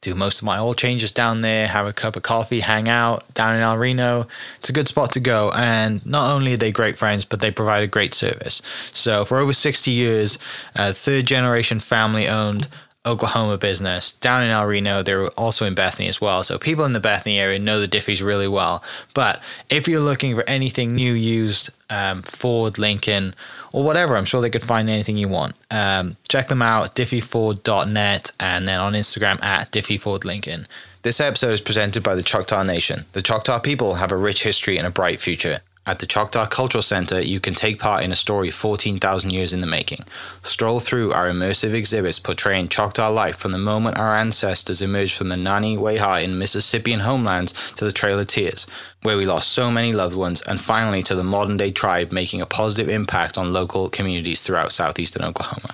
do most of my oil changes down there, have a cup of coffee, hang out down in El Reno. It's a good spot to go. And not only are they great friends, but they provide a great service. So for over 60 years, a third generation family owned Oklahoma business down in El Reno. They're also in Bethany as well. So people in the Bethany area know the Diffees really well. But if you're looking for anything new, used, um, Ford, Lincoln, or whatever, I'm sure they could find anything you want. Um, check them out, diffeeford.net, and then on Instagram at diffeefordlincoln. This episode is presented by the Choctaw Nation. The Choctaw people have a rich history and a bright future. At the Choctaw Cultural Center, you can take part in a story 14,000 years in the making. Stroll through our immersive exhibits portraying Choctaw life from the moment our ancestors emerged from the Nanih Waiya in Mississippian homelands to the Trail of Tears, where we lost so many loved ones, and finally to the modern day tribe making a positive impact on local communities throughout southeastern Oklahoma.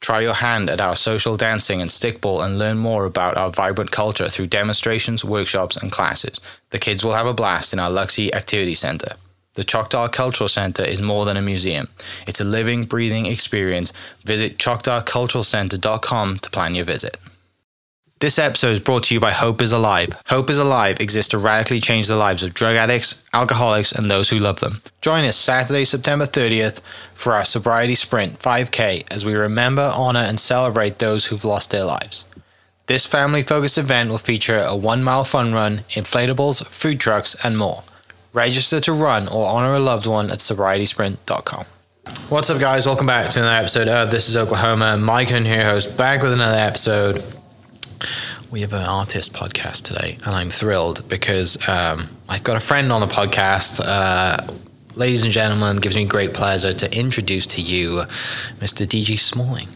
Try your hand at our social dancing and stickball and learn more about our vibrant culture through demonstrations, workshops, and classes. The kids will have a blast in our Luxie Activity Center. The Choctaw Cultural Center is more than a museum. It's a living, breathing experience. Visit choctawculturalcenter.com to plan your visit. This episode is brought to you by Hope is Alive. Hope is Alive exists to radically change the lives of drug addicts, alcoholics, and those who love them. Join us Saturday, September 30th for our Sobriety Sprint 5K as we remember, honor, and celebrate those who've lost their lives. This family focused event will feature a one mile fun run, inflatables, food trucks, and more. Register to run or honor a loved one at sobrietysprint.com. What's up, guys? Welcome back to another episode of This is Oklahoma. Mike and here, host, back with another episode. We have an artist podcast today, and I'm thrilled because um, I've got a friend on the podcast. Uh, ladies and gentlemen, gives me great pleasure to introduce to you Mr. DG Smalling.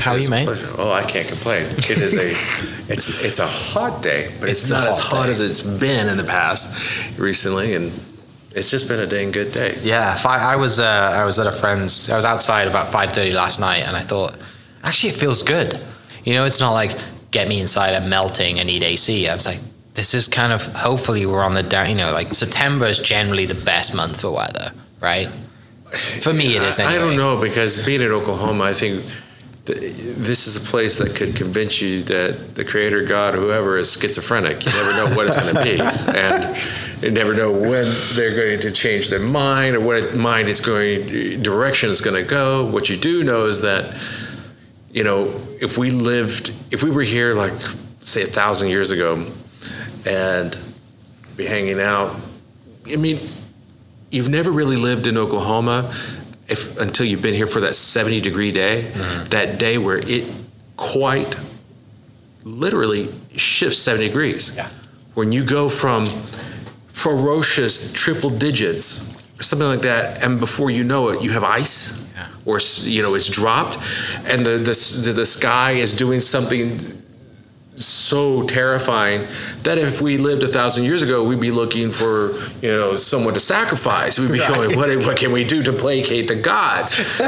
How are you, mate? Oh, I can't complain. It is a, it's it's a hot day, but it's, It's not as hot hot day. as it's been in the past recently, and it's just been a dang good day. Yeah, I was uh, I was at a friend's. I was outside about five thirty last night, and I thought, actually, it feels good. You know, it's not like get me inside. I'm melting. I need AC. I was like, this is kind of. Hopefully, we're on the down. You know, like September is generally the best month for weather, right? For me, it is. I, I don't know because being in Oklahoma, I think th- this is a place that could convince you that the Creator God, whoever, is schizophrenic. You never know what it's going to be, and you never know when they're going to change their mind or what mind it's going direction it's going to go. What you do know is that you know if we lived, if we were here like say a thousand years ago, and be hanging out. I mean, you've never really lived in Oklahoma if until you've been here for that 70 degree day, mm-hmm. that day where it quite literally shifts 70 degrees. Yeah. When you go from ferocious triple digits or something like that, and before you know it, you have ice, Yeah. or you know it's dropped, and the the the sky is doing something so terrifying that if we lived a thousand years ago, we'd be looking for you know someone to sacrifice. We'd be going, what, what can we do to placate the gods?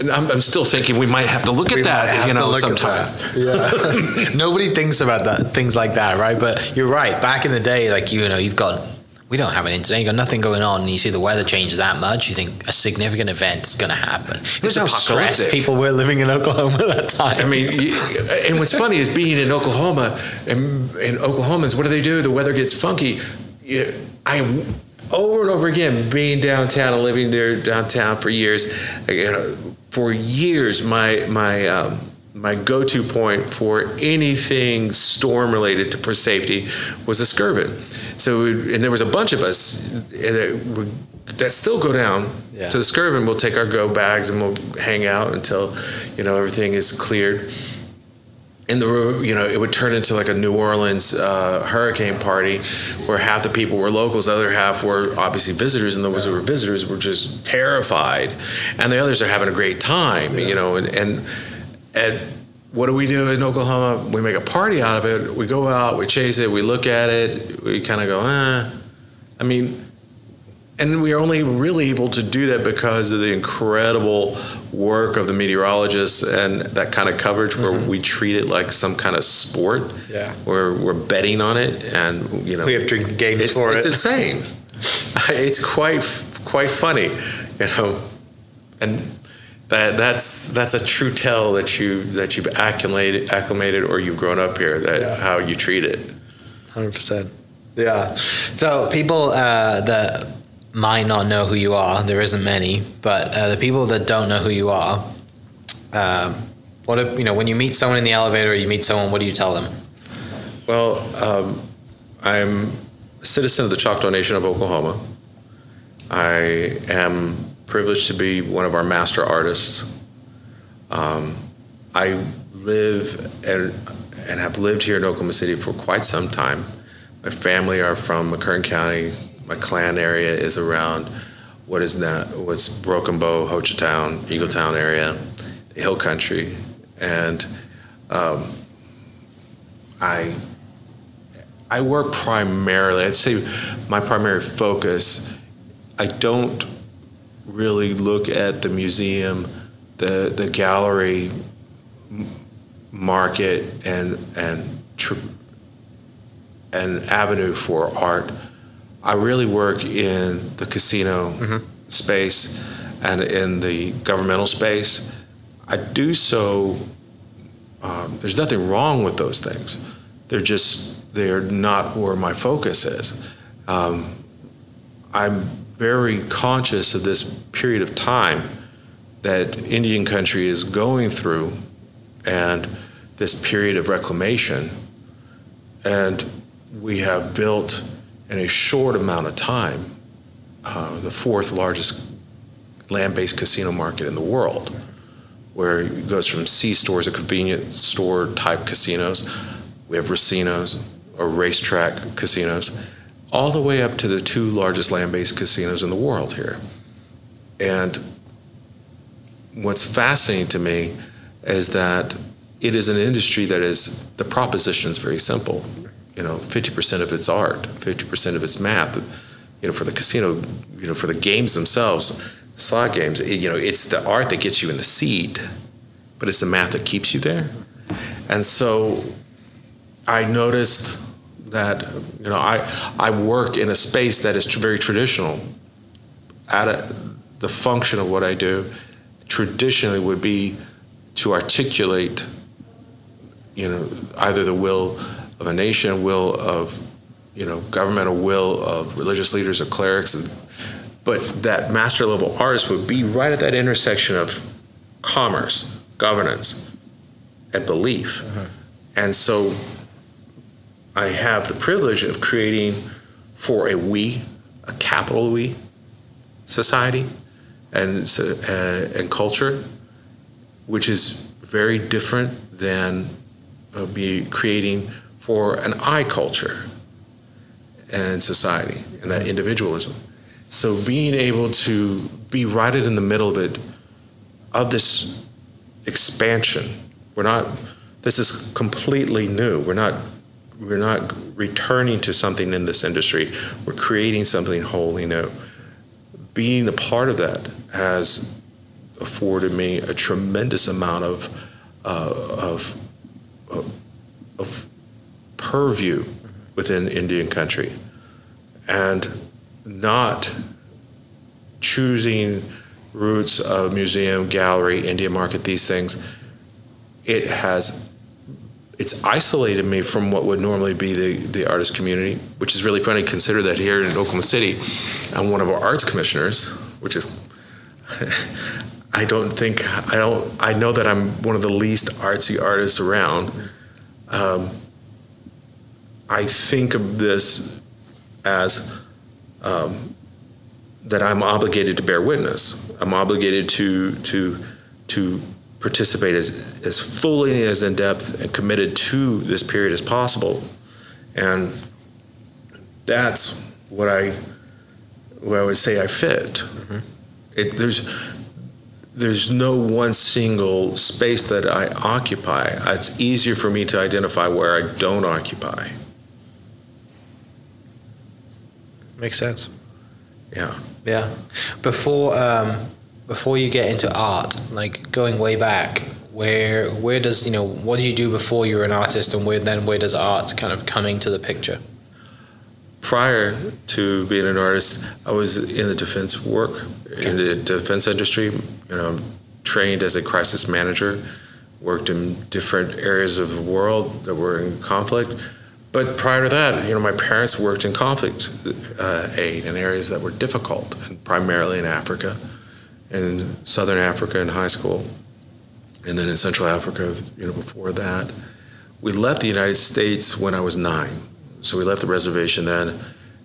And I'm, I'm still thinking we might have to look at that, you know, sometime. Yeah. Nobody thinks about that things like that, right? But you're right. Back in the day, like you know, you've got we don't have an internet. You got nothing going on, and you see the weather change that much. You think a significant event's going to happen. It was how stressed people were living in Oklahoma at that time. I mean, you- and what's funny is being in Oklahoma, and, and Oklahomans, what do they do? The weather gets funky. I over and over again, being downtown and living there downtown for years, you know, for years, my my um, my go-to point for anything storm related to, for safety was the Skirvin. So, and there was a bunch of us that, would, that still go down Yeah. to the Skirvin. We'll take our go bags and we'll hang out until, you know, everything is cleared. And the you know it would turn into like a New Orleans uh, hurricane party, where half the people were locals, the other half were obviously visitors, and those who were visitors were just terrified, and the others are having a great time, you know. And and and what do we do in Oklahoma? We make a party out of it. We go out, we chase it, we look at it, we kind of go, eh. I mean, and we are only really able to do that because of the incredible work of the meteorologists and that kind of coverage where we treat it like some kind of sport. Mm-hmm. Yeah. Where we're betting on it and you know We have drinking games it's, for it's it. It's insane. it's quite quite funny, you know. And that that's that's a true tell that you that you've acclimated acclimated or you've grown up here that Yeah. how you treat it. Hundred percent. Yeah. So people uh, that might not know who you are, there isn't many, but uh, the people that don't know who you are, um, what if you know when you meet someone in the elevator, or you meet someone, what do you tell them? Well, um, I'm a citizen of the Choctaw Nation of Oklahoma. I am privileged to be one of our master artists. Um, I live and, and have lived here in Oklahoma City for quite some time. My family are from McCurtain County. My clan area is around what is now what's Broken Bow, Hochatown, Eagletown area, the Hill Country, and um, I I work primarily. I'd say my primary focus. I don't really look at the museum, the the gallery market, and and tr- an avenue for art. I really work in the casino space and in the governmental space. I do so. Um, there's nothing wrong with those things. They're just they're not where my focus is. Um, I'm very conscious of this period of time that Indian country is going through, and this period of reclamation, and we have built in a short amount of time uh, the fourth largest land-based casino market in the world, where it goes from C stores, a convenience store type casinos, we have racinos or racetrack casinos, all the way up to the two largest land-based casinos in the world here. And what's fascinating to me is that it is an industry that is the proposition is very simple. You know, 50% of it's art, 50% of it's math. You know, for the casino, you know, for the games themselves, slot games, you know, it's the art that gets you in the seat, but it's the math that keeps you there. And so I noticed that, you know, I, I work in a space that is very traditional. At a, the function of what I do traditionally would be to articulate, you know, either the will of a nation, will of, you know, governmental will of religious leaders or clerics, and, but that master level artist would be right at that intersection of commerce, governance, and belief. Uh-huh. And so I have the privilege of creating for a we, a capital we, society and, uh, and culture, which is very different than uh, be creating for an I culture and society and that individualism. So being able to be right in the middle of it, of this expansion, we're not. This is completely new. We're not. We're not returning to something in this industry. We're creating something wholly new. Being a part of that has afforded me a tremendous amount of uh, of, of of purview within Indian country, and not choosing routes of museum, gallery, Indian market, these things. It has it's isolated me from what would normally be the, the artist community, which is really funny. Consider that here in Oklahoma City, I'm one of our arts commissioners, which is I don't think I don't I know that I'm one of the least artsy artists around. Um, I think of this as um, that I'm obligated to bear witness. I'm obligated to to to participate as as fully as in depth and committed to this period as possible, and that's what I what I would say I fit. Mm-hmm. It, there's there's no one single space that I occupy. It's easier for me to identify where I don't occupy. Makes sense. Yeah. Yeah. Before um, before you get into art, like going way back, where where does you know what do you do before you were an artist, and where then where does art kind of coming to the picture? Prior to being an artist, I was in the defense work okay. in the defense industry. You know, trained as a crisis manager, worked in different areas of the world that were in conflict but prior to that, you know, my parents worked in conflict uh, aid in areas that were difficult, and primarily in Africa, in Southern Africa in high school, and then in Central Africa, you know, before that. We left the United States when I was nine, so we left the reservation then,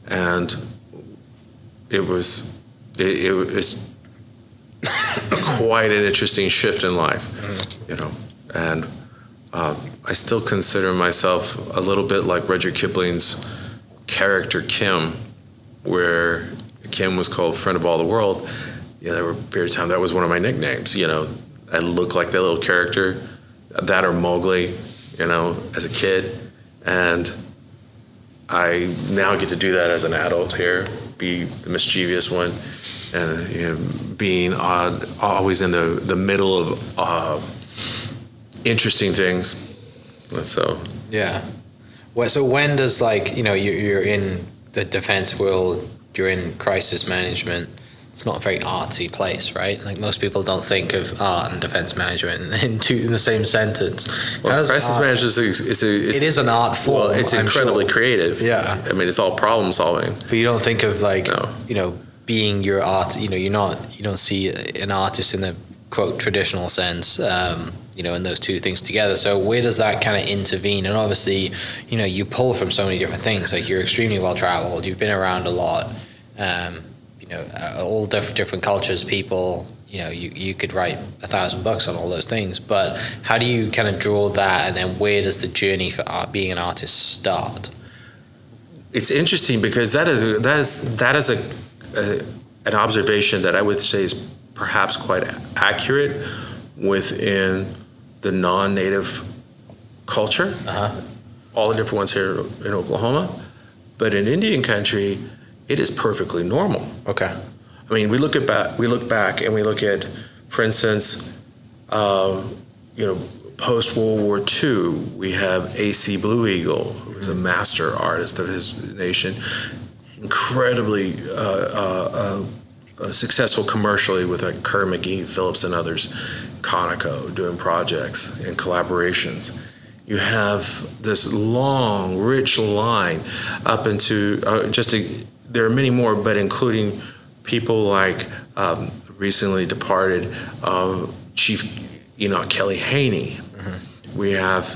and it was it, it was quite an interesting shift in life, mm-hmm. you know, and uh, I still consider myself a little bit like Rudyard Kipling's character Kim, where Kim was called friend of all the world. Yeah, there were a period of time that was one of my nicknames. You know, I looked like that little character, that or Mowgli, you know, as a kid, and I now get to do that as an adult here, be the mischievous one, and you know, being odd, always in the the middle of. Uh, interesting things. So yeah. Well, so when does like you know you're in the defense world, you're in crisis management. It's not a very artsy place, right? Like most people don't think of art and defense management in two in the same sentence. Well, crisis management is a, is a it's, it is an art form. Well, it's incredibly sure. creative. Yeah, I mean it's all problem solving. But you don't think of like no. you know being your art. You know you're not you don't see an artist in the quote traditional sense. Um, you know, and those two things together. So where does that kind of intervene? And obviously, you know, you pull from so many different things. Like you're extremely well traveled. You've been around a lot. Um, you know, uh, all different different cultures, people. You know, you, you could write a thousand bucks on all those things. But how do you kind of draw that, and then where does the journey for art, being an artist start? It's interesting because that is that is that is a, a an observation that I would say is perhaps quite accurate within the non-native culture, uh-huh. all the different ones here in Oklahoma, but in Indian country, it is perfectly normal. Okay. I mean, we look at back, we look back, and we look at, for instance, um, you know, post World War II, we have Acee Blue Eagle, who was a mm-hmm. master artist of his nation, incredibly uh, uh, uh, successful commercially with like Kerr McGee, Phillips, and others. Conoco doing projects and collaborations. You have this long, rich line up into uh, just a, there are many more, but including people like um, recently departed uh, Chief Enoch Kelly Haney. Mm-hmm. We have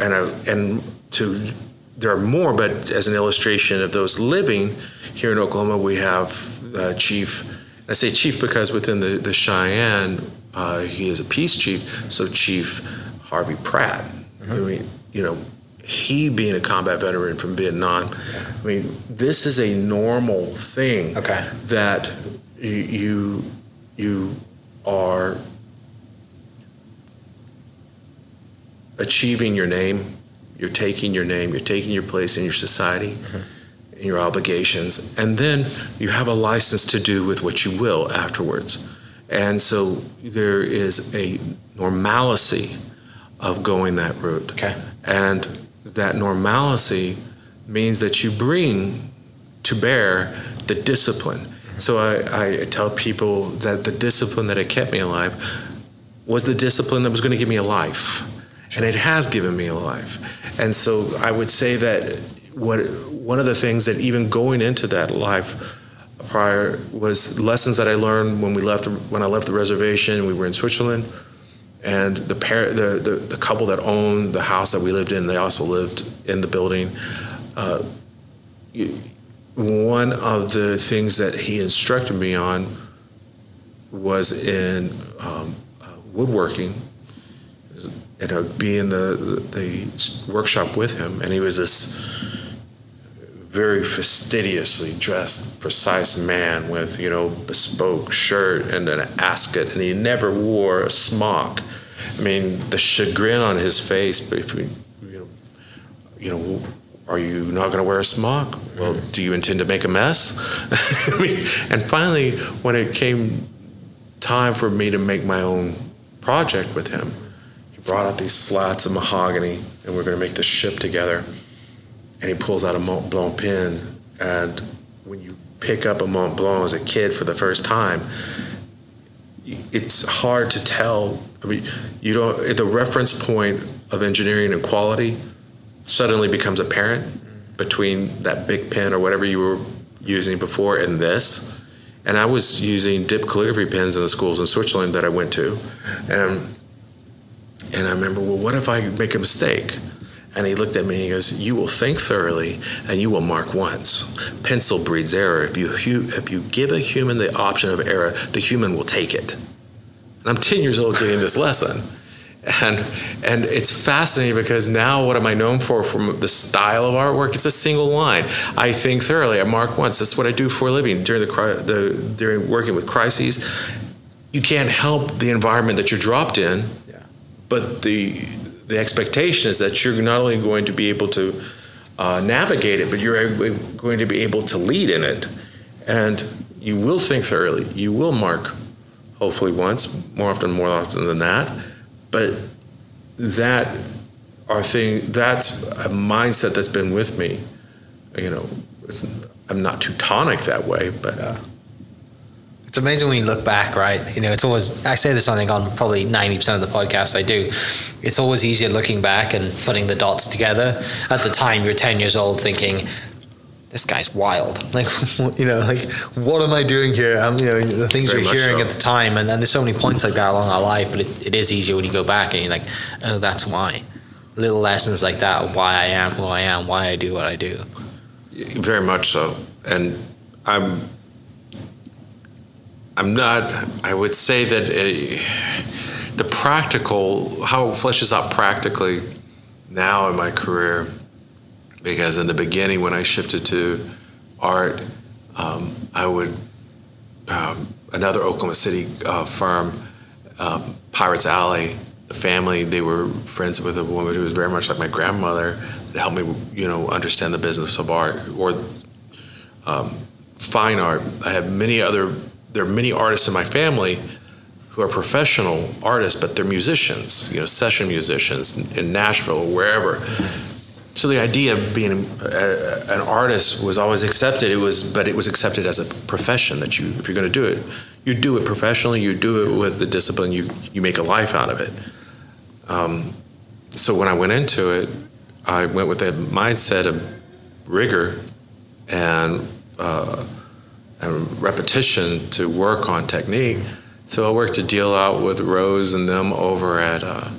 and uh, and to there are more, but as an illustration of those living here in Oklahoma, we have uh, Chief. I say chief because within the, the Cheyenne, uh, he is a peace chief, so Chief Harvey Pratt. Mm-hmm. I mean, you know, he being a combat veteran from Vietnam. I mean, this is a normal thing okay. that you you are achieving your name. You're taking your name. You're taking your place in your society. Mm-hmm your obligations, and then you have a license to do with what you will afterwards. And so there is a normalcy of going that route. Okay. And that normalcy means that you bring to bear the discipline. So I, I tell people that the discipline that had kept me alive was the discipline that was going to give me a life. and it has given me a life. And so I would say that what one of the things that even going into that life prior was lessons that I learned when we left when I left the reservation. We were in Switzerland, and the pair the, the, the couple that owned the house that we lived in, they also lived in the building. Uh, one of the things that he instructed me on was in um, uh, woodworking and I'd be in the, the workshop with him, and he was this very fastidiously dressed, precise man with you know bespoke shirt and an ascot, and he never wore a smock. I mean, the chagrin on his face. But if we, you know, you know, are you not going to wear a smock? Well, mm-hmm. do you intend to make a mess? I mean, and finally, when it came time for me to make my own project with him, he brought out these slats of mahogany, and we're going to make the ship together and he pulls out a Mont Blanc pen. And when you pick up a Mont Blanc as a kid for the first time, it's hard to tell. I mean, you don't. The reference point of engineering and quality suddenly becomes apparent between that big pen or whatever you were using before and this. And I was using dip calligraphy pens in the schools in Switzerland that I went to, and and I remember, well, what if I make a mistake? And he looked at me and he goes, You will think thoroughly and you will mark once. Pencil breeds error. If you, if you give a human the option of error, the human will take it. And I'm 10 years old getting this lesson. And, and it's fascinating because now what am I known for from the style of artwork? It's a single line. I think thoroughly. I mark once. That's what I do for a living during the, the during working with crises. You can't help the environment that you're dropped in, yeah. but the the expectation is that you're not only going to be able to uh, navigate it, but you're going to be able to lead in it. And you will think thoroughly. You will mark, hopefully once, more often, more often than that. But that are thing that's a mindset that's been with me. You know, I'm not Teutonic that way, but. It's amazing when you look back, right? You know, it's always, I say this, I think, on probably 90% of the podcasts I do. It's always easier looking back and putting the dots together. At the time, you're 10 years old thinking, this guy's wild. Like, you know, like, what am I doing here? Um, you know, the things Very you're hearing so. at the time. And then there's so many points like that along our life, but it, it is easier when you go back and you're like, oh, that's why. Little lessons like that, why I am who I am, why I do what I do. Very much so. And I'm I'm not. I would say that uh, the practical, how it fleshes out practically now in my career, because in the beginning when I shifted to art, um, I would um, another Oklahoma City uh, firm, um, Pirates Alley. The family they were friends with a woman who was very much like my grandmother that helped me, you know, understand the business of art or um, fine art. I have many other there are many artists in my family who are professional artists, but they're musicians, you know, session musicians in Nashville or wherever. So the idea of being a, an artist was always accepted. It was, but it was accepted as a profession that you, if you're going to do it, you do it professionally. You do it with the discipline. You you make a life out of it. Um, so when I went into it, I went with that mindset of rigor and. Uh, and repetition to work on technique. So I worked a deal out with Rose and them over at uh,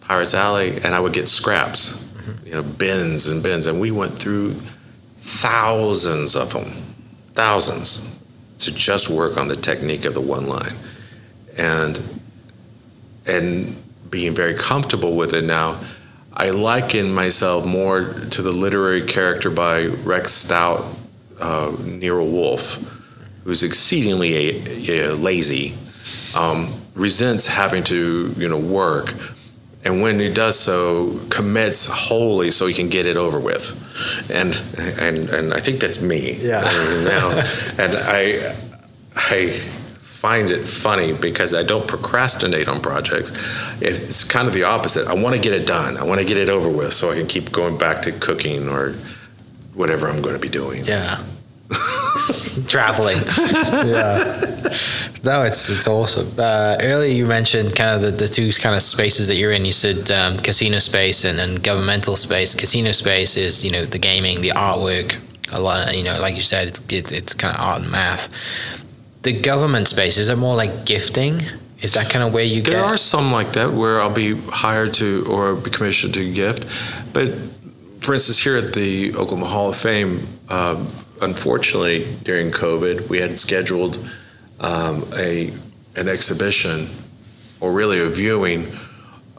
Pirates Alley, and I would get scraps, mm-hmm. you know, bins and bins, and we went through thousands of them, thousands, to just work on the technique of the one line, and and being very comfortable with it now. I liken myself more to the literary character by Rex Stout, uh, Nero Wolfe, who's exceedingly uh, lazy, um, resents having to you know work, and when he does so, commits wholly so he can get it over with, and and and I think that's me. Yeah. now, and I I find it funny because I don't procrastinate on projects. It's kind of the opposite. I want to get it done. I want to get it over with so I can keep going back to cooking or whatever I'm going to be doing. Yeah. traveling. yeah. No, it's it's awesome. Uh, earlier you mentioned kind of the, the two kind of spaces that you're in. You said um, casino space and, and governmental space. Casino space is you know the gaming, the artwork. A lot, you know, like you said, it's it, it's kind of art and math. The government space is it more like gifting? Is that kind of where you there get? There are some like that where I'll be hired to or be commissioned to gift, but for instance, here at the Oklahoma Hall of Fame, uh, unfortunately during COVID, we had scheduled um, a an exhibition, or really a viewing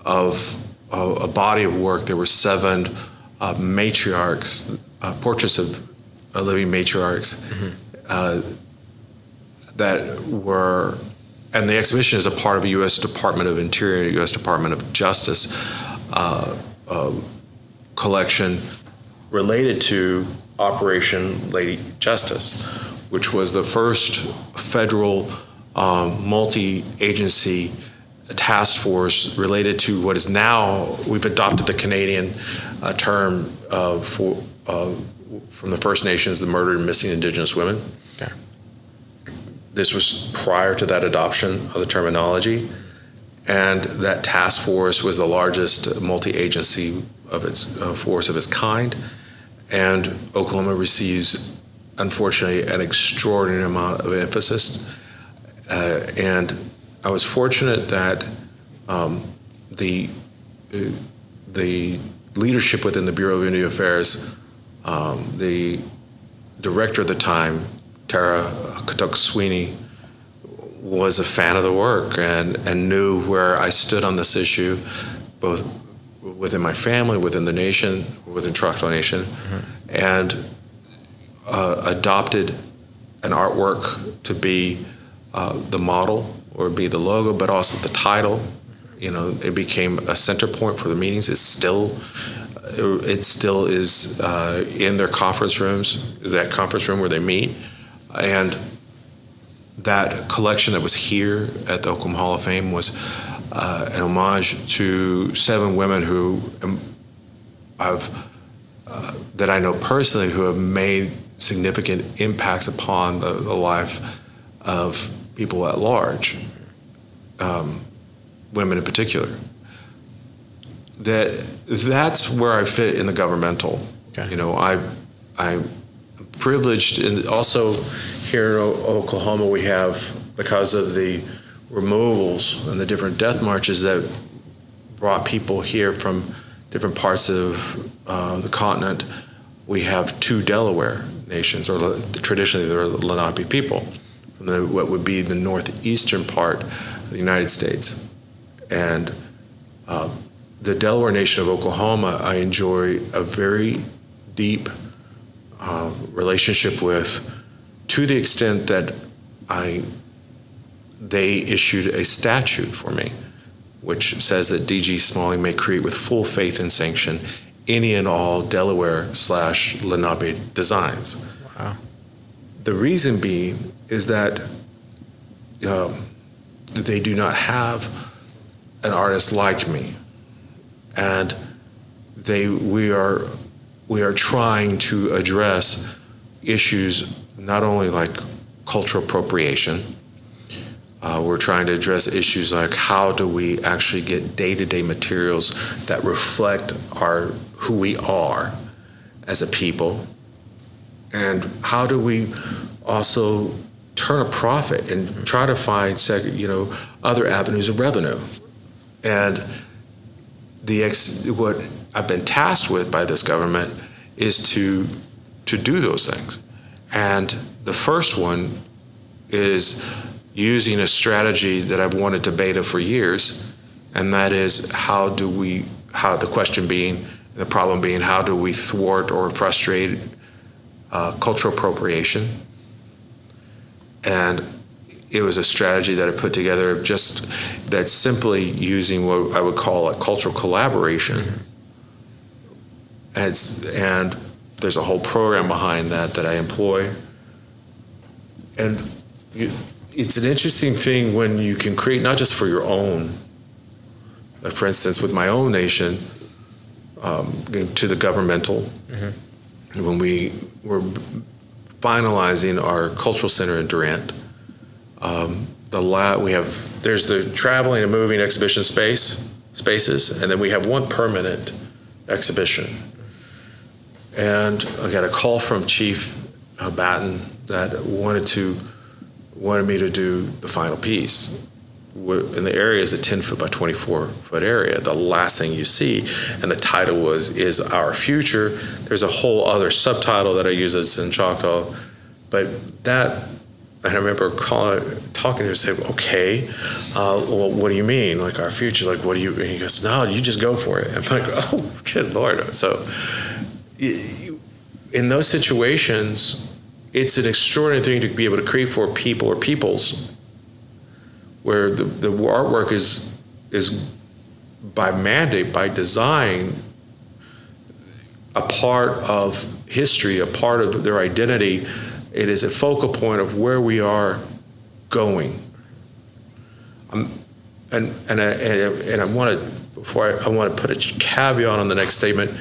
of a, a body of work. There were seven uh, matriarchs, uh, portraits of uh, living matriarchs mm-hmm. that were, and the exhibition is a part of a U.S. Department of Interior, U.S. Department of Justice uh, collection related to Operation Lady Justice, which was the first federal um, multi agency task force related to what is now, we've adopted the Canadian uh, term uh, for, uh, from the First Nations, the murdered and missing Indigenous women. Okay. This was prior to that adoption of the terminology. And that task force was the largest multi agency of its uh, force of its kind. And Oklahoma receives, unfortunately, an extraordinary amount of emphasis. Uh, and I was fortunate that um, the uh, the leadership within the Bureau of Indian Affairs, um, the director at the time, Tara Katuk Sweeney, was a fan of the work and, and knew where I stood on this issue, both within my family, within the nation, within Choctaw Nation, mm-hmm. and uh, adopted an artwork to be uh, the model or be the logo, but also the title. You know, it became a center point for the meetings. It's still, it still is uh, in their conference rooms, that conference room where they meet, and that collection that was here at the Oklahoma Hall of Fame was uh, an homage to seven women who have uh, that I know personally who have made significant impacts upon the, the life of people at large, um, women in particular. That that's where I fit in the governmental. Okay. You know, I I'm privileged, and also here in o- Oklahoma we have because of the removals and the different death marches that brought people here from different parts of uh, the continent, we have two Delaware nations, or traditionally they're Lenape people, from the, what would be the northeastern part of the United States. And uh, the Delaware Nation of Oklahoma, I enjoy a very deep uh, relationship with, to the extent that I they issued a statute for me, which says that DG Smalling may create with full faith and sanction any and all Delaware slash Lenape designs. Wow. The reason being is that um, they do not have an artist like me, and they we are we are trying to address issues not only like cultural appropriation uh, we're trying to address issues like how do we actually get day-to-day materials that reflect our who we are as a people, and how do we also turn a profit and try to find you know other avenues of revenue, and the ex, what I've been tasked with by this government is to to do those things, and the first one is using a strategy that I've wanted to beta for years, and that is how do we, how the question being, the problem being, how do we thwart or frustrate uh, cultural appropriation? And it was a strategy that I put together of just that simply using what I would call a cultural collaboration. And, and there's a whole program behind that that I employ. And you, it's an interesting thing when you can create not just for your own, like for instance, with my own nation, um, to the governmental, mm-hmm. when we were finalizing our cultural center in Durant, um, the la- we have there's the traveling and moving exhibition space spaces, and then we have one permanent exhibition. And I got a call from Chief uh, Batton that wanted to wanted me to do the final piece. In the area is a 10 foot by 24 foot area. The last thing you see, and the title was "Is Our Future." There's a whole other subtitle that I use as in Choctaw, but that and I remember calling, talking to him and saying, okay, uh, well, what do you mean? Like our future? Like, what do you, he goes, no, you just go for it. I'm like, oh, good Lord. So in those situations, it's an extraordinary thing to be able to create for people or peoples where the, the artwork is, is by mandate, by design, a part of history, a part of their identity. It is a focal point of where we are going. Um, and and I, and, and I want to before I, I want to put a caveat on the next statement.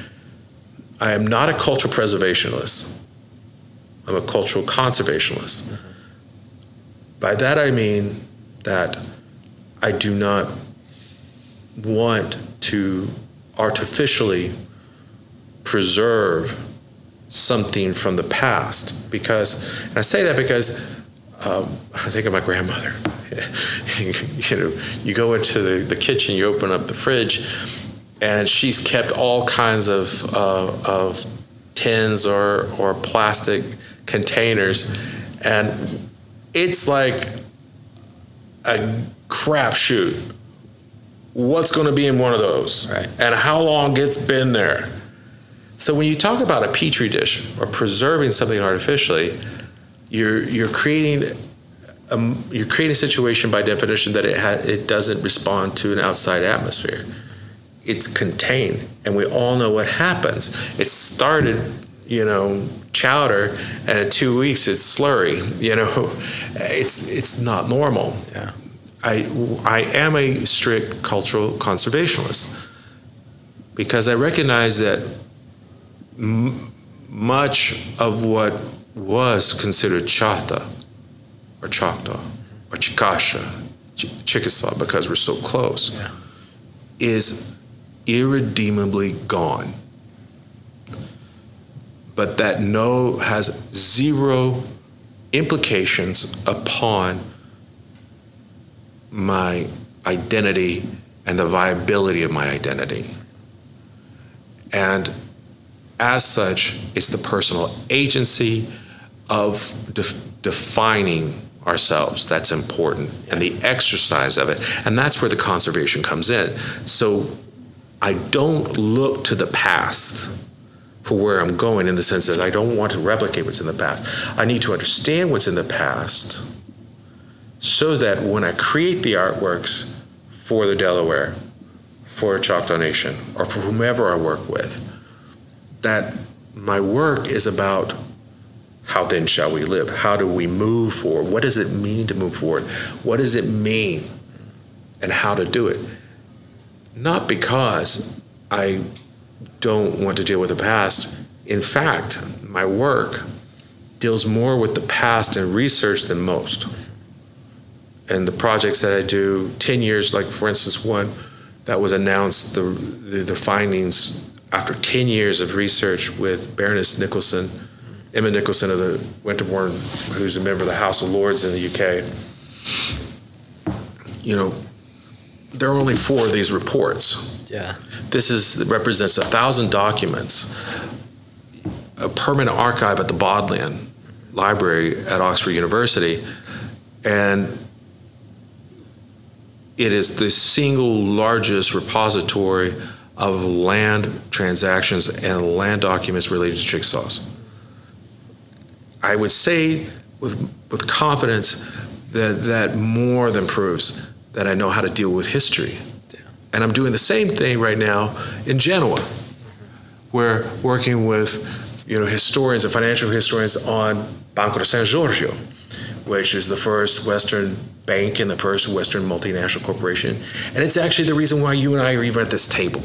I am not a cultural preservationist. I'm a cultural conservationist. By that I mean that I do not want to artificially preserve something from the past because and I say that because um, I think of my grandmother. you know, you go into the, the kitchen, you open up the fridge, and she's kept all kinds of uh, of tins or or plastic containers, and it's like a crapshoot. What's going to be in one of those, Right. and how long it's been there? So when you talk about a petri dish or preserving something artificially, you're you're creating um, you're creating a situation by definition that it ha- it doesn't respond to an outside atmosphere. It's contained, and we all know what happens. It started, you know, chowder, and in two weeks it's slurry. You know, it's it's not normal. Yeah. I, I am a strict cultural conservationist because I recognize that m- much of what was considered Chata or Choctaw or Chicasha, Ch- Chickasaw, because we're so close, Yeah. is irredeemably gone. But that no has zero implications upon my identity and the viability of my identity. And as such, it's the personal agency of def- defining ourselves that's important and the exercise of it. And that's where the conservation comes in. So I don't look to the past for where I'm going in the sense that I don't want to replicate what's in the past. I need to understand what's in the past so that when I create the artworks for the Delaware, for Choctaw Nation, or for whomever I work with, that my work is about how then shall we live? How do we move forward? What does it mean to move forward? What does it mean? And how to do it? Not because I don't want to deal with the past. In fact, my work deals more with the past and research than most. And the projects that I do, 10 years, like for instance, one that was announced, the, the, the findings after 10 years of research with Baroness Nicholson, Emma Nicholson of the Winterbourne, who's a member of the House of Lords in the UK. You know, there are only four of these reports. Yeah. This is represents a thousand documents, a permanent archive at the Bodleian Library at Oxford University, and it is the single largest repository of land transactions and land documents related to Chickasaws. I would say with with confidence that that more than proves that I know how to deal with history. And I'm doing the same thing right now in Genoa. We're working with you know historians and financial historians on Banco de San Giorgio, which is the first Western bank and the first Western multinational corporation. And it's actually the reason why you and I are even at this table.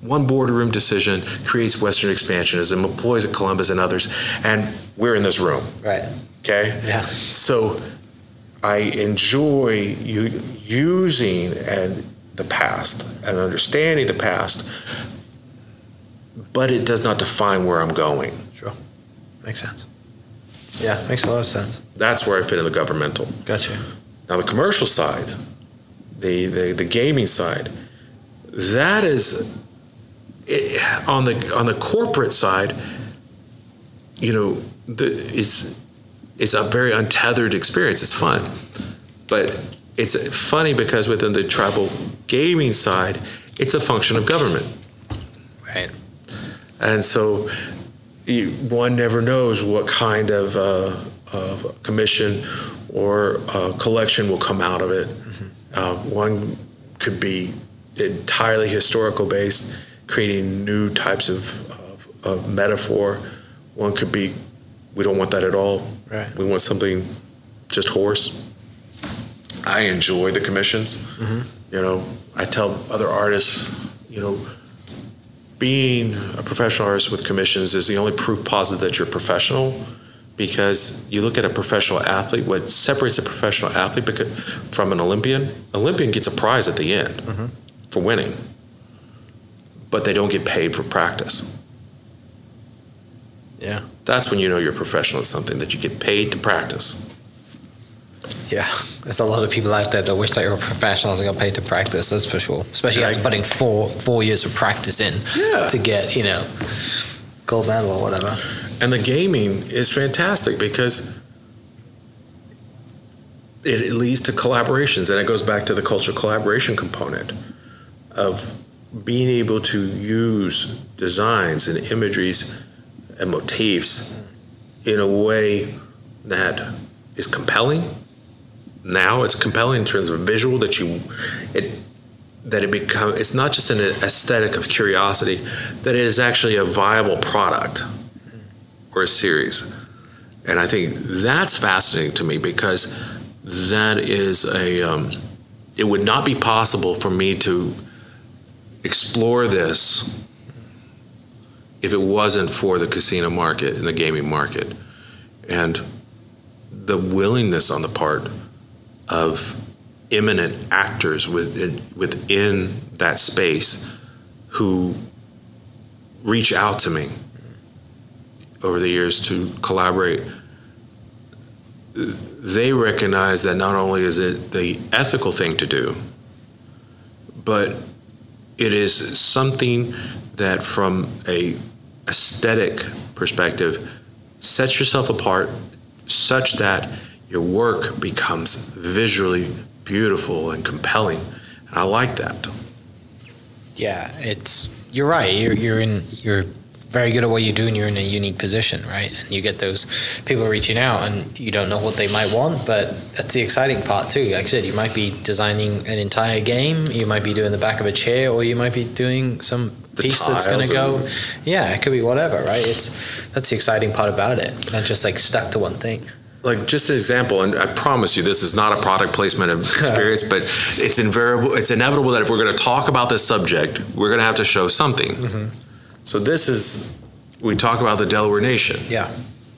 One boardroom decision creates Western expansionism, employs at Columbus and others, and we're in this room. Right. Okay? Yeah. So I enjoy you using and the past and understanding the past, but it does not define where I'm going. Sure. Makes sense. Yeah, makes a lot of sense. That's where I fit in the governmental. Gotcha. Now the commercial side, the the, the gaming side, that is it, on the on the corporate side. You know, the, it's it's a very untethered experience. It's fun, but it's funny because within the tribal gaming side, it's a function of government, Right. and so you, one never knows what kind of, uh, of commission or uh, collection will come out of it. Uh, one could be entirely historical based, creating new types of, of, of metaphor. One could be, we don't want that at all. Right. We want something just horse. I enjoy the commissions. Mm-hmm. You know, I tell other artists, you know, being a professional artist with commissions is the only proof positive that you're professional because you look at a professional athlete what separates a professional athlete from an olympian olympian gets a prize at the end mm-hmm. for winning but they don't get paid for practice Yeah. that's when you know you're professional at something that you get paid to practice Yeah. There's a lot of people out there that wish they were professionals and got paid to practice, that's for sure. Especially after putting four four years of practice in Yeah. to get, you know, gold medal or whatever. And the gaming is fantastic because it, it leads to collaborations, and it goes back to the cultural collaboration component of being able to use designs and imageries and motifs in a way that is compelling. Now it's compelling in terms of visual that you it that it become it's not just an aesthetic of curiosity that it is actually a viable product or a series. And I think that's fascinating to me because that is a, um, it would not be possible for me to explore this if it wasn't for the casino market and the gaming market. And the willingness on the part of eminent actors within, within that space who reach out to me over the years to collaborate, they recognize that not only is it the ethical thing to do, but it is something that from a aesthetic perspective sets yourself apart such that your work becomes visually beautiful and compelling. And I like that. Yeah, it's you're right. You're you're in you're very good at what you do and you're in a unique position, right? And you get those people reaching out and you don't know what they might want, but that's the exciting part too. Like I said, you might be designing an entire game, you might be doing the back of a chair, or you might be doing some The piece that's going to go. Yeah, it could be whatever, right? It's that's the exciting part about it. Not just like stuck to one thing. Like just an example, and I promise you, this is not a product placement experience, but it's invariable. It's inevitable that if we're going to talk about this subject, we're going to have to show something. So this is we talk about the Delaware Nation. Yeah.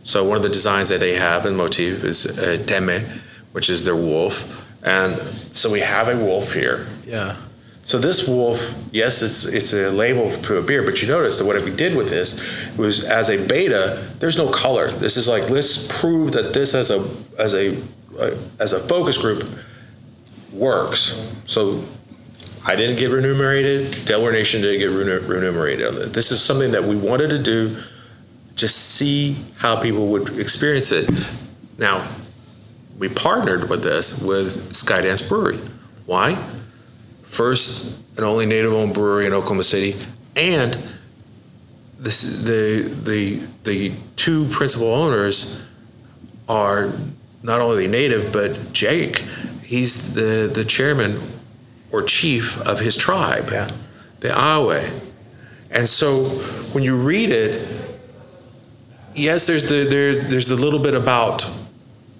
So one of the designs that they have in motif is uh, teme, which is their wolf, and so we have a wolf here. Yeah. So this wolf, yes, it's it's a label to a beer, but you notice that what we did with this was as a beta, there's no color. This is like let's prove that this as a as a uh, as a focus group works. So I didn't get remunerated. Delaware Nation didn't get remunerated on this. This is something that we wanted to do, just see how people would experience it. Now, we partnered with this with Skydance Brewery. Why? First and only native-owned brewery in Oklahoma City, and this, the the the two principal owners are not only native but Jake. He's the the chairman or chief of his tribe, Yeah. the Iowa. And so when you read it, yes, there's the there's there's the little bit about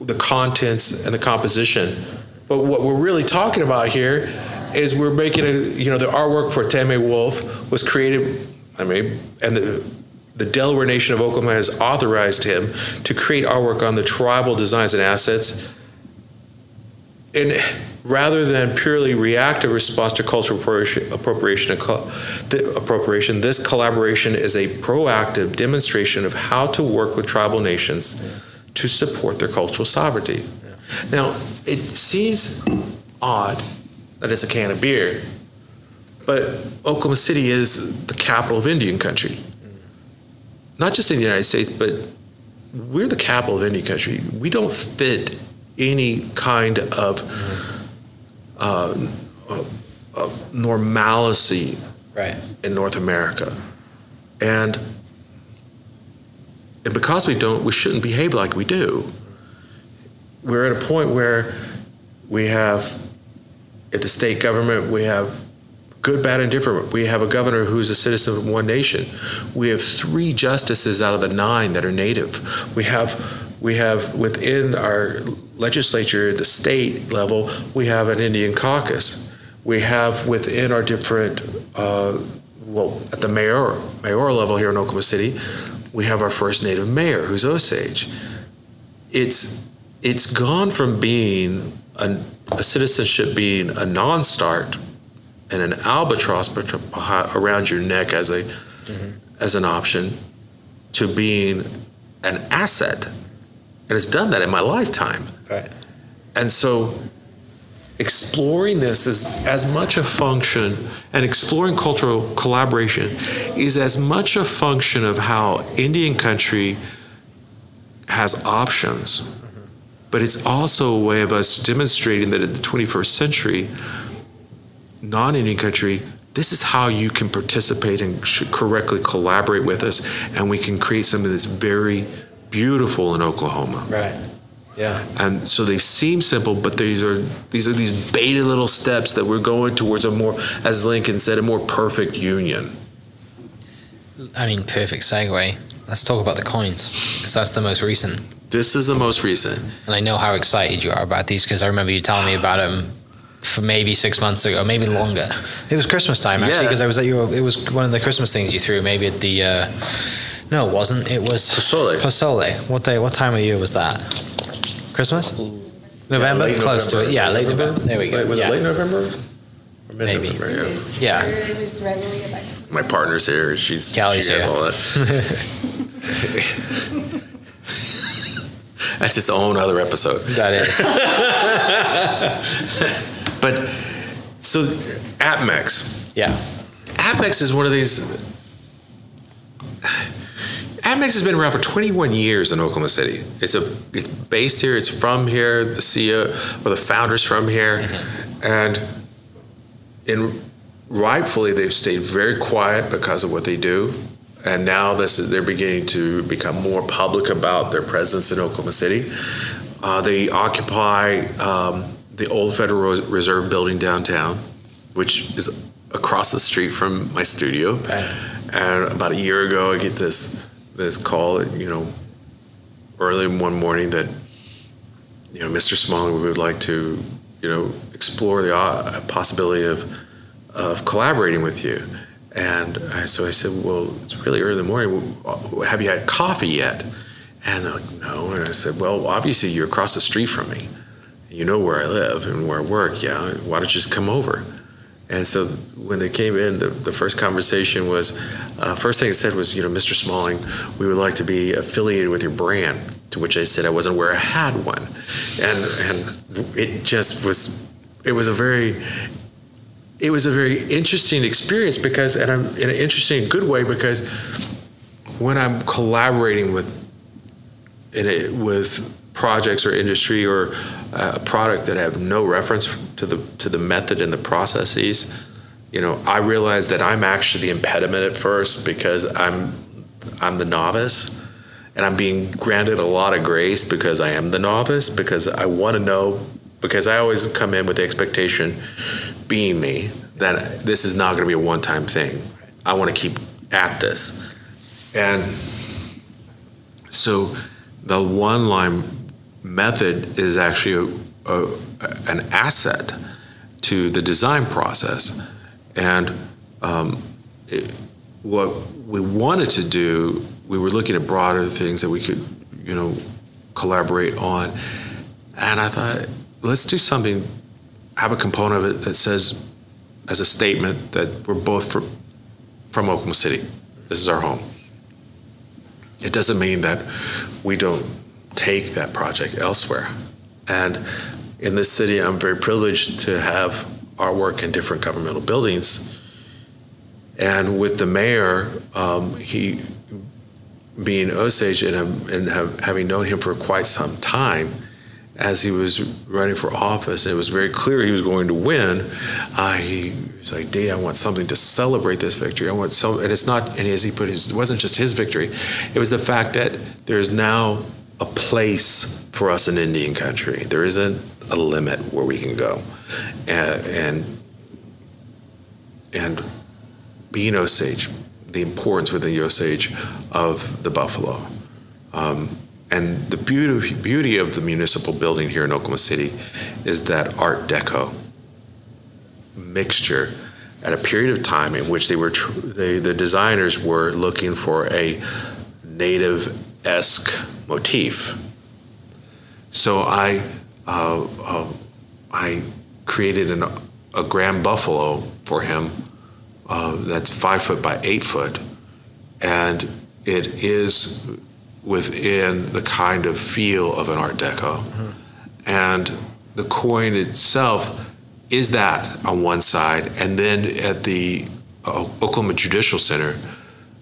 the contents and the composition, but what we're really talking about here is we're making a you know the artwork for Teme Wolf was created. I mean, and the the Delaware Nation of Oklahoma has authorized him to create artwork on the tribal designs and assets and rather than purely reactive response to cultural appropriation, appropriation, this collaboration is a proactive demonstration of how to work with tribal nations to support their cultural sovereignty. Now, it seems odd that it's a can of beer, but Oklahoma City is the capital of Indian country. Not just in the United States, but we're the capital of Indian country. We don't fit any kind of uh, uh, normalcy Right. in North America. And and because we don't, we shouldn't behave like we do. We're at a point where we have at the state government, we have good, bad, and different. We have a governor who's a citizen of one nation. We have three justices out of the nine that are native. We have we have within our legislature at the state level, we have an Indian caucus. We have within our different, uh, well, at the mayor mayoral level here in Oklahoma City, we have our first native mayor, who's Osage. It's it's gone from being a, a citizenship being a non-start and an albatross around your neck as a mm-hmm. as an option to being an asset, and it's done that in my lifetime. Right. And so exploring this is as much a function and exploring cultural collaboration is as much a function of how Indian country has options. But it's also a way of us demonstrating that in the 21st century, non Indian country, this is how you can participate and correctly collaborate with us, and we can create something that's very beautiful in Oklahoma. Right. Yeah. And so they seem simple, but these are these are these beta little steps that we're going towards a more, as Lincoln said, a more perfect union. I mean, perfect segue. Let's talk about the coins because that's the most recent. This is the most recent. And I know how excited you are about these because I remember you telling me about them for maybe six months ago, maybe longer. It was Christmas time actually Yeah. because I was at your. It was one of the Christmas things you threw. Maybe at the. Uh, no, it wasn't. It was Pozole. Pozole. What day? What time of year was that? Christmas. November. late Close to it. Yeah, late November. There we go. Wait, was yeah. it late November? Or Maybe. mid-November, yeah. was, Yeah. It was readily available. My partner's here. She's Callie's she here. all that. That's its own other episode. That is. But so APMEX. Yeah. APMEX is one of these. APMEX has been around for 21 years in Oklahoma City. It's a it's based here. It's from here. The CEO or the founders from here, mm-hmm. and in rightfully they've stayed very quiet because of what they do. And now this is, they're beginning to become more public about their presence in Oklahoma City. Uh, they occupy um, the old Federal Reserve building downtown, which is across the street from my studio. Right. And about a year ago, I get this this call, you know, early one morning that, you know, Mr. Smalling, we would like to, you know, explore the uh, possibility of of collaborating with you. And I, so I said, well, it's really early in the morning. Have you had coffee yet? And they're like, no. And I said, well, obviously you're across the street from me. You know where I live and where I work. Yeah. Why don't you just come over? And so when they came in, the, the first conversation was, uh, first thing it said was, you know, Mr. Smalling, we would like to be affiliated with your brand. To which I said I wasn't aware I had one, and and it just was, it was a very, it was a very interesting experience because, and I'm in an interesting, good way because when I'm collaborating with, in a, with projects or industry or uh, a product that have no reference to the to the method and the processes, you know, I realize that I'm actually the impediment at first because I'm I'm the novice, and I'm being granted a lot of grace because I am the novice because I want to know because I always come in with the expectation, being me, that this is not going to be a one time thing. I want to keep at this, and so the one line method is actually a, a, an asset to the design process. And um, it, what we wanted to do, we were looking at broader things that we could, you know, collaborate on. And I thought, let's do something, have a component of it that says, as a statement, that we're both from, from Oklahoma City. This is our home. It doesn't mean that we don't take that project elsewhere. And in this city, I'm very privileged to have our work in different governmental buildings. And with the mayor, um, he being Osage and, and have, having known him for quite some time, as he was running for office, it was very clear he was going to win. Uh, he was like, "Dee, I want something to celebrate this victory. I want so." And it's not, and as he put it, it wasn't just his victory; it was the fact that there's now a place for us in Indian country. There isn't a limit where we can go, and and, and being Osage, the importance within the Osage of the buffalo. Um, and the beauty, beauty of the municipal building here in Oklahoma City is that Art Deco mixture at a period of time in which they were tr- they, the designers were looking for a native esque motif. So I uh, uh, I created an, a grand buffalo for him uh, that's five foot by eight foot, and it is within the kind of feel of an Art Deco. Mm-hmm. And the coin itself is that on one side. And then at the uh, Oklahoma Judicial Center,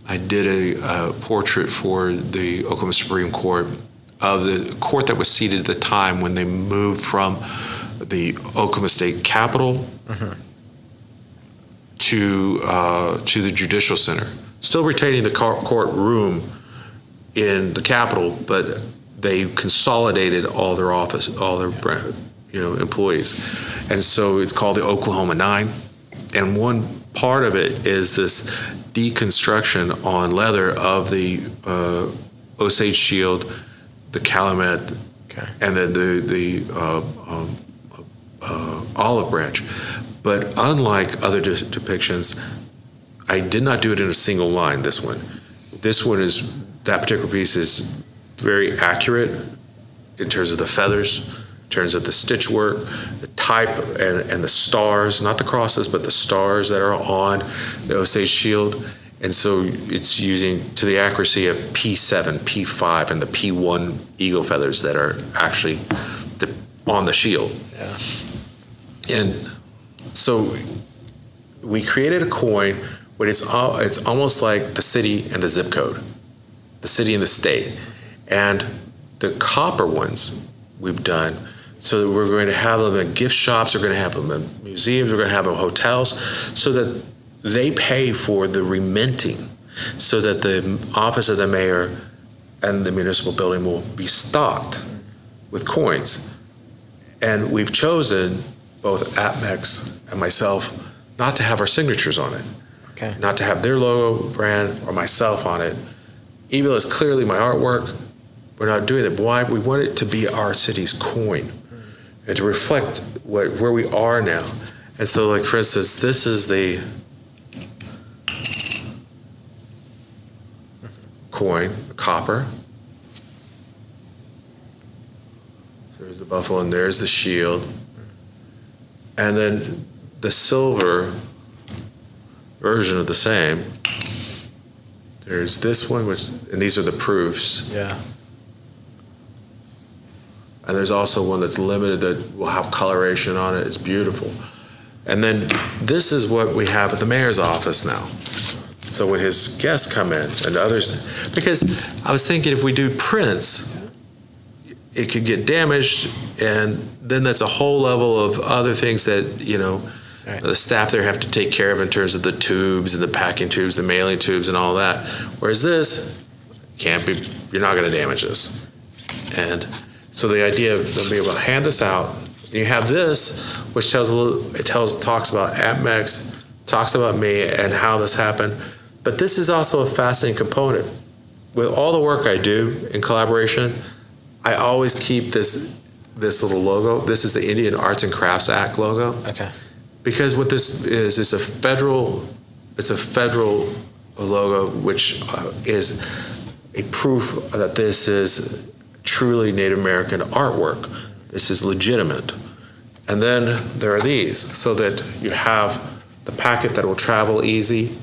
I did a, a, portrait for the Oklahoma Supreme Court of the court that was seated at the time when they moved from the Oklahoma State Capitol mm-hmm. to uh, to the Judicial Center, still retaining the court room in the capital, but they consolidated all their office, all their you know employees, and so it's called the Oklahoma Nine. And one part of it is this deconstruction on leather of the uh, Osage Shield, the Calumet, okay. and then the the uh, um, uh, olive branch. But unlike other de- depictions, I did not do it in a single line. This one, this one is that particular piece is very accurate in terms of the feathers, in terms of the stitch work, the type, and, and the stars, not the crosses, but the stars that are on the Osage shield. And so it's using to the accuracy of P7, P5, and the P1 eagle feathers that are actually the, on the shield. Yeah. And so we created a coin, but it's, uh, it's almost like the city and the zip code the city and the state. And the copper ones we've done so that we're going to have them in gift shops, we're going to have them in museums, we're going to have them in hotels, so that they pay for the reminting, so that the office of the mayor and the municipal building will be stocked with coins. And we've chosen, both APMEX and myself, not to have our signatures on it. Okay. Not to have their logo, brand, or myself on it even though it's clearly my artwork, we're not doing it. Why? We want it to be our city's coin and to reflect what, where we are now. And so, like for instance, this is the coin, copper. There's the buffalo, and there's the shield. And then the silver version of the same there's this one, which, and these are the proofs. Yeah. And there's also one that's limited that will have coloration on it. It's beautiful. And then this is what we have at the mayor's office now. So when his guests come in and others, because I was thinking if we do prints, it could get damaged, and then that's a whole level of other things that you know Right. The staff there have to take care of in terms of the tubes and the packing tubes, the mailing tubes, and all that. Whereas this can't be. You're not going to damage this. And so the idea of being able to hand this out, you have this, which tells a little. It tells talks about APMEX, talks about me and how this happened. But this is also a fascinating component. With all the work I do in collaboration, I always keep this this little logo. This is the Indian Arts and Crafts Act logo. Okay because what this is is a federal it's a federal logo which uh, is a proof that this is truly Native American artwork. This is legitimate. And then there are these, so that you have the packet that will travel easy.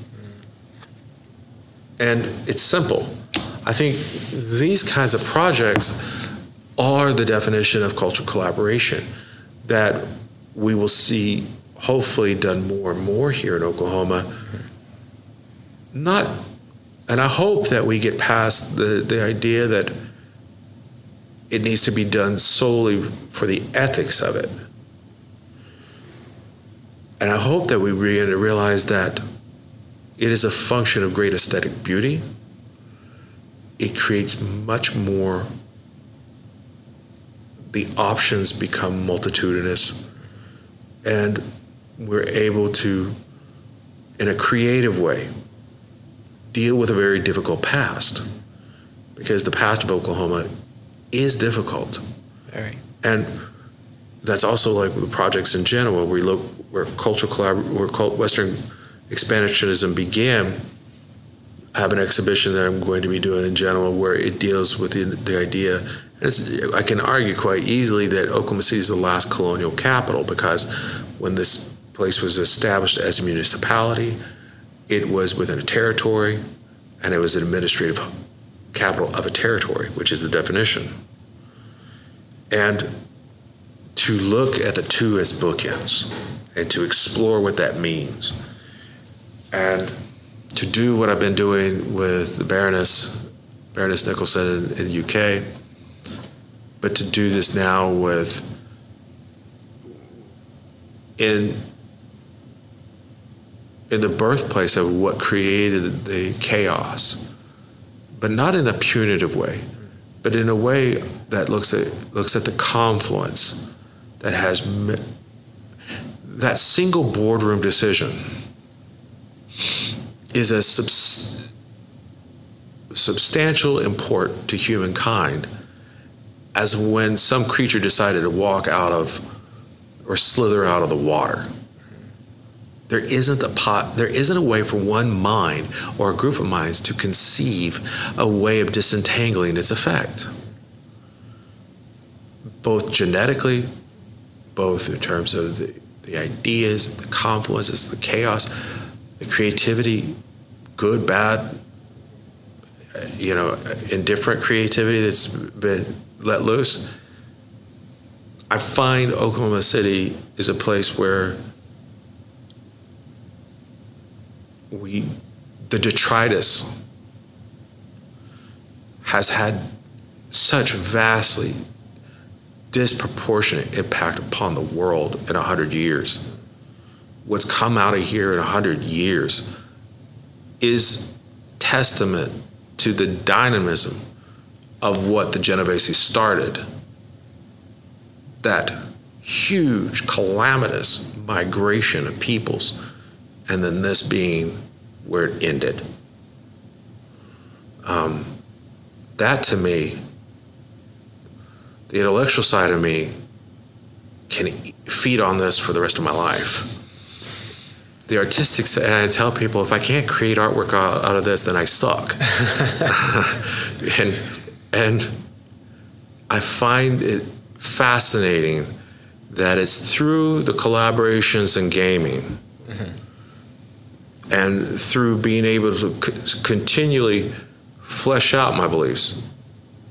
And it's simple. I think these kinds of projects are the definition of cultural collaboration that we will see hopefully done more and more here in Oklahoma. Not, and I hope that we get past the, the idea that it needs to be done solely for the ethics of it. And I hope that we begin to realize that it is a function of great aesthetic beauty. It creates much more, the options become multitudinous, and we're able to, in a creative way, deal with a very difficult past. Because the past of Oklahoma is difficult. Very. And that's also like the projects in general, where we look where cultural collabor- where cult- Western expansionism began. I have an exhibition that I'm going to be doing in general where it deals with the, the idea. And it's, I can argue quite easily that Oklahoma City is the last colonial capital because when this place was established as a municipality, it was within a territory, and it was an administrative capital of a territory, which is the definition. And to look at the two as bookends and to explore what that means. And to do what I've been doing with the Baroness, Baroness Nicholson in, in the UK, but to do this now with in in the birthplace of what created the chaos, but not in a punitive way, but in a way that looks at looks at the confluence that has that single boardroom decision is a subs- substantial import to humankind as when some creature decided to walk out of or slither out of the water. There isn't a pot, there isn't a way for one mind or a group of minds to conceive a way of disentangling its effect. Both genetically, both in terms of the, the ideas, the confluences, the chaos, the creativity, good, bad, you know, indifferent creativity that's been let loose. I find Oklahoma City is a place where we, the detritus has had such vastly disproportionate impact upon the world in 100 years. What's come out of here in 100 years is testament to the dynamism of what the Genovese started. That huge, calamitous migration of peoples, and then this being where it ended. Um, that to me, the intellectual side of me can feed on this for the rest of my life. The artistic side, I tell people if I can't create artwork out, of this, then I suck. and and I find it fascinating that it's through the collaborations in gaming and through being able to c- continually flesh out my beliefs,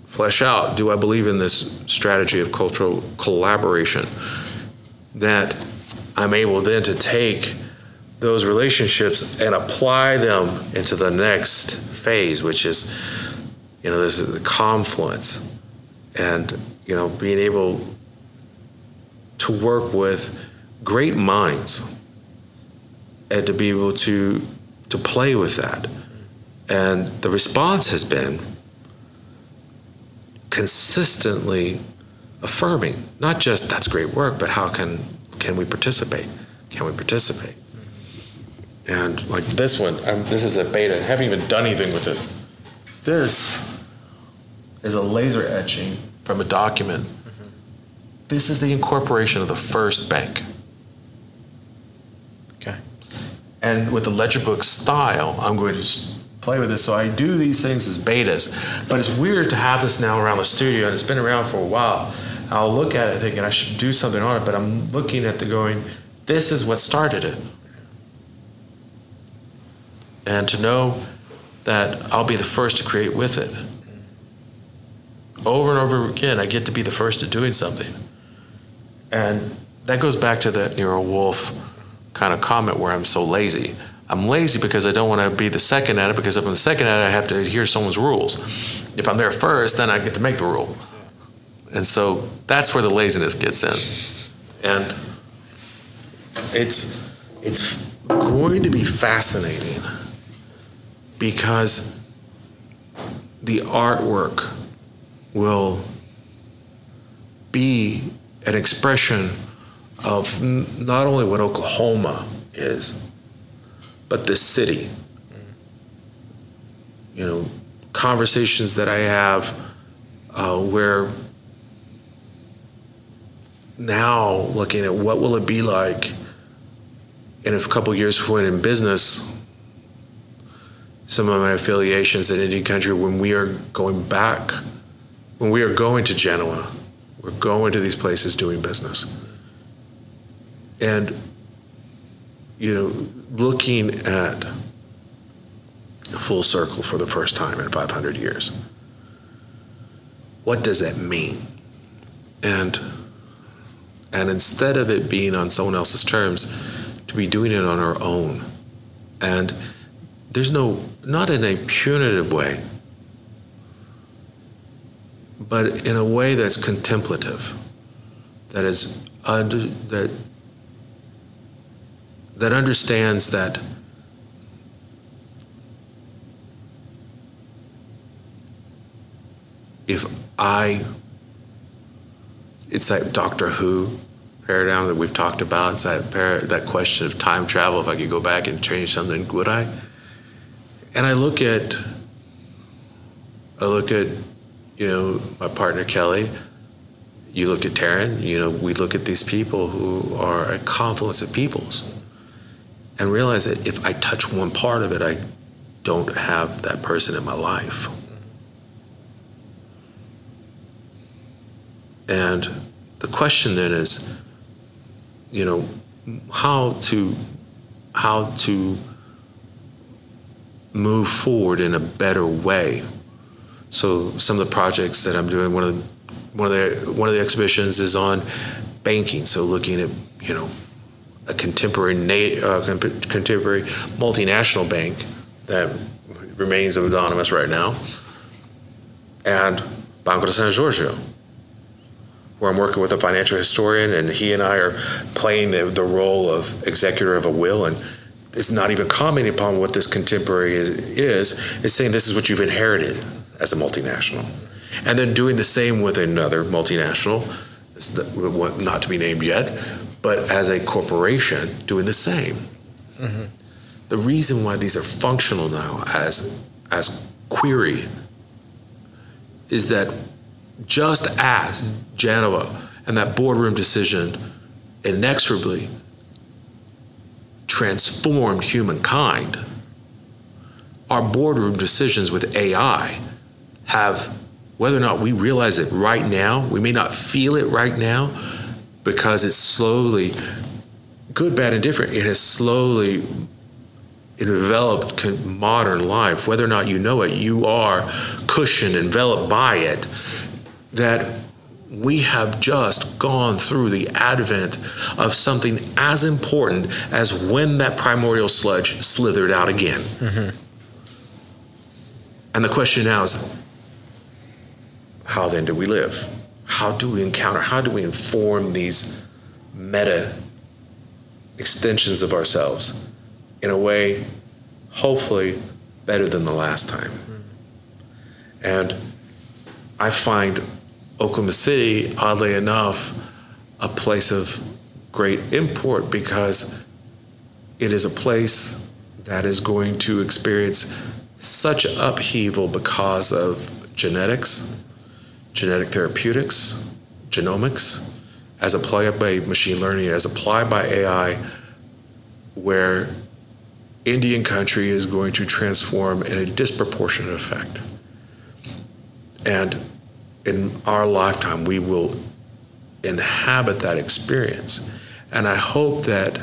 flesh out do I believe in this strategy of cultural collaboration, that I'm able then to take those relationships and apply them into the next phase, which is, you know, this is the confluence. And, you know, being able to work with great minds and to be able to to play with that. And the response has been consistently affirming, not just that's great work, but how can can we participate? Can we participate? And like this one, I'm, this is a beta. I haven't even done anything with this. This is a laser etching from a document. Mm-hmm. This is the incorporation of the first bank. Okay. And with the ledger book style, I'm going to play with this. So I do these things as betas, but it's weird to have this now around the studio, and it's been around for a while. I'll look at it thinking I should do something on it, but I'm looking at the going, this is what started it. And to know that I'll be the first to create with it. Over and over again, I get to be the first at doing something. And that goes back to that Nero Wolfe kind of comment where I'm so lazy. I'm lazy because I don't want to be the second at it because if I'm the second at it, I have to adhere to someone's rules. If I'm there first, then I get to make the rule. And so that's where the laziness gets in. And it's it's going to be fascinating because the artwork will be an expression of not only what Oklahoma is, but the city. You know, conversations that I have uh, where now looking at what will it be like in a couple years when in business some of my affiliations in Indian Country when we are going back when we are going to Genoa we're going to these places doing business and you know looking at full circle for the first time in 500 years what does that mean and and instead of it being on someone else's terms, to be doing it on our own. And there's no, not in a punitive way, but in a way that's contemplative, that is under, that that understands that if I it's that Doctor Who paradigm that we've talked about. It's that par- that question of time travel. If I could go back and change something, would I? And I look at, I look at, you know, my partner Kelly. You look at Taryn. You know, we look at these people who are a confluence of peoples, and realize that if I touch one part of it, I don't have that person in my life. And the question then is, you know, how to how to move forward in a better way. So some of the projects that I'm doing, one of the one of the one of the exhibitions is on banking. So looking at you know a contemporary uh, contemporary multinational bank that remains anonymous right now, and Banco de San Giorgio where I'm working with a financial historian, and he and I are playing the, the role of executor of a will, and it's not even commenting upon what this contemporary is, is. It's saying this is what you've inherited as a multinational, and then doing the same with another multinational, not to be named yet, but as a corporation doing the same. Mm-hmm. The reason why these are functional now as as query is that just as Genoa and that boardroom decision inexorably transformed humankind, our boardroom decisions with AI have, whether or not we realize it right now, we may not feel it right now because it's slowly, good, bad, and different, it has slowly enveloped modern life. Whether or not you know it, you are cushioned, enveloped by it that we have just gone through the advent of something as important as when that primordial sludge slithered out again. Mm-hmm. And the question now is how then do we live? How do we encounter, how do we inform these meta extensions of ourselves in a way, hopefully, better than the last time? Mm-hmm. And I find Oklahoma City, oddly enough, a place of great import because it is a place that is going to experience such upheaval because of genetics, genetic therapeutics, genomics, as applied by machine learning, as applied by AI, where Indian country is going to transform in a disproportionate effect. And in our lifetime, we will inhabit that experience. And I hope that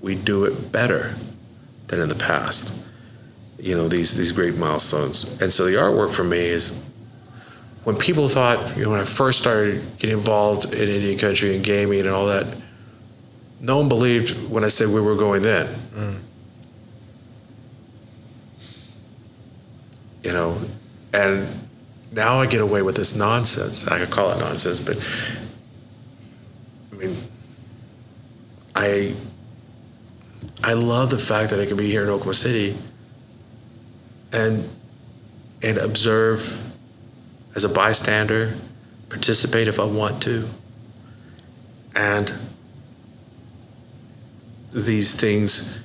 we do it better than in the past. You know, these these great milestones. And so the artwork for me is when people thought, you know, when I first started getting involved in Indian country and gaming and all that, no one believed when I said we were going then. Mm. You know, and now I get away with this nonsense. I could call it nonsense, but I mean, I I love the fact that I can be here in Oklahoma City and and observe as a bystander, participate if I want to, and these things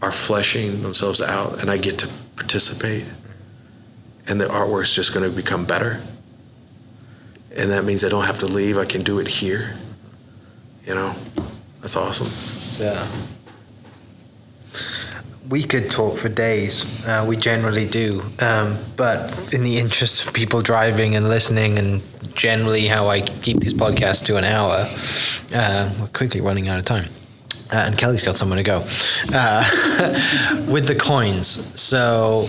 are fleshing themselves out, and I get to participate, and the artwork's just going to become better, and that means I don't have to leave. I can do it here. You know, that's awesome. Yeah. We could talk for days. Uh, we generally do. Um, but in the interest of people driving and listening, and generally how I keep these podcasts to an hour, uh, we're quickly running out of time. Uh, and Kelly's got somewhere to go. Uh, with the coins, so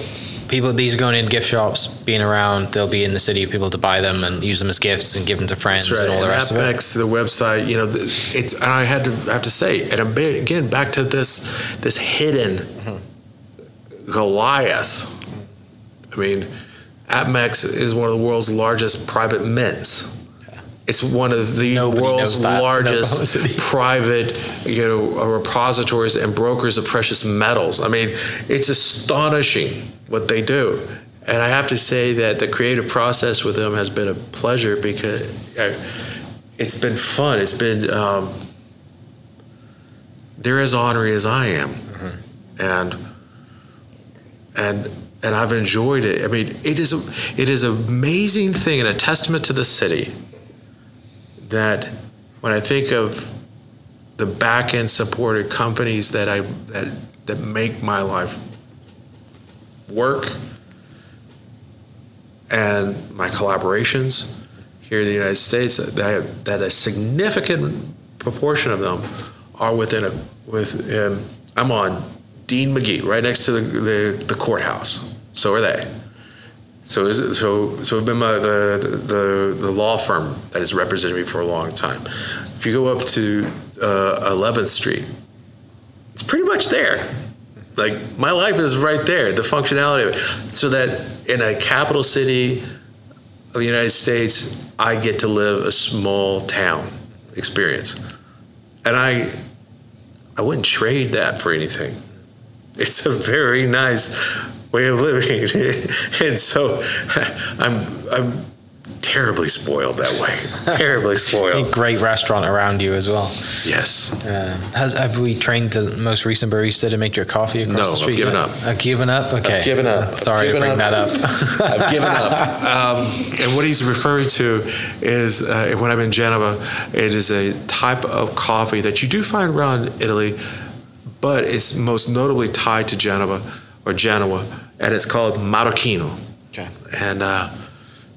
people these are going in gift shops, being around. They'll be in the city, people to buy them and use them as gifts and give them to friends right. and all the and rest of it. The website, you know, it's. And I had to I have to say, and again back to this this hidden Mm-hmm. Goliath. I mean, APMEX is one of the world's largest private mints. It's one of the Nobody world's largest private, you know, uh, repositories and brokers of precious metals. I mean, it's astonishing what they do. And I have to say that the creative process with them has been a pleasure because uh, it's been fun. It's been um, they're as ornery as I am, and and and I've enjoyed it. I mean, it is a, it is an amazing thing and a testament to the city that when I think of the back end supported companies that I that that make my life work and my collaborations here in the United States that, that a significant proportion of them are within a with I'm on Dean McGee right next to the, the, the courthouse. So are they so so so been my, the, the the law firm that has represented me for a long time. If you go up to uh, 11th Street it's pretty much there. Like my life is right there the functionality of it. So that in a capital city of the united states i get to live a small town experience. And i i wouldn't trade that for anything. It's a very nice way of living and so i'm i'm terribly spoiled that way terribly spoiled. A spoiled great restaurant around you as well. yes Um, has have we trained the most recent barista to make your coffee across No, the I've given yet? up. I've given up. Okay, I've given up. Sorry I've to given bring up. that up. I've given up. Um, and what he's referring to is uh, when I'm in Genova, it is a type of coffee that you do find around Italy, but it's most notably tied to Genova or Genoa, and it's called Marocchino. Okay. And uh,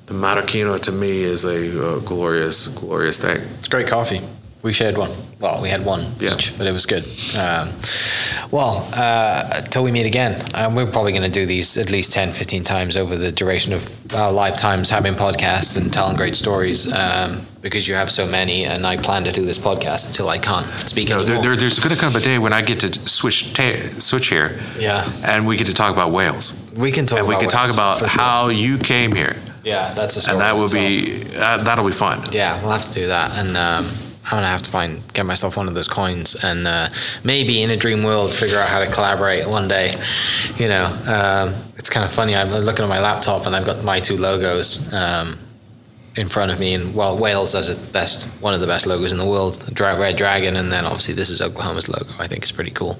the Marocchino to me is a uh, glorious, glorious thing. It's great coffee. We shared one. Well, we had one Yeah. each, but it was good. Um, well, uh, till we meet again, um, we're probably going to do these at least 10, 15 times over the duration of our lifetimes having podcasts and telling great stories um, because you have so many, and I plan to do this podcast until I can't speak No, there, there's going to come a day when I get to switch ta- switch here, yeah, and we get to talk about Wales, we can talk and we can talk about sure. how you came here. Yeah, that's a story. and that will be uh, that'll be fun. Yeah, we'll have to do that, and um, I'm gonna have to find get myself one of those coins, and uh, maybe in a dream world figure out how to collaborate one day. You know, um, it's kind of funny. I'm looking at my laptop and I've got my two logos um, in front of me, and well, Wales has the best, one of the best logos in the world, Red Dragon, and then obviously this is Oklahoma's logo. I think it's pretty cool.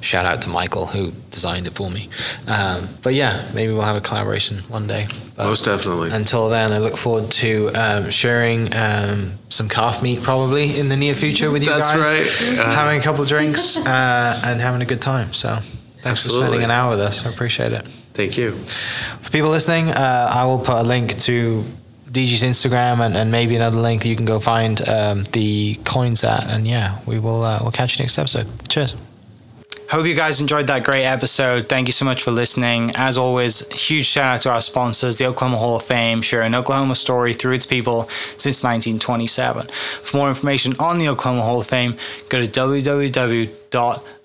Shout out to Michael who designed it for me. Um, but yeah, maybe we'll have a collaboration one day. But Most definitely. until then, I look forward to um, sharing um, some calf meat probably in the near future with you That's guys. That's right. Uh, having a couple of drinks uh, and having a good time. So thanks for spending an hour with us. I appreciate it. Thank you. For people listening, uh, I will put a link to DG's Instagram and, and maybe another link you can go find um, the coins at. And yeah, we will uh, we'll catch you next episode. Cheers. Hope you guys enjoyed that great episode. Thank you so much for listening. As always, huge shout out to our sponsors, the Oklahoma Hall of Fame, sharing Oklahoma story through its people since 1927. For more information on the Oklahoma Hall of Fame, go to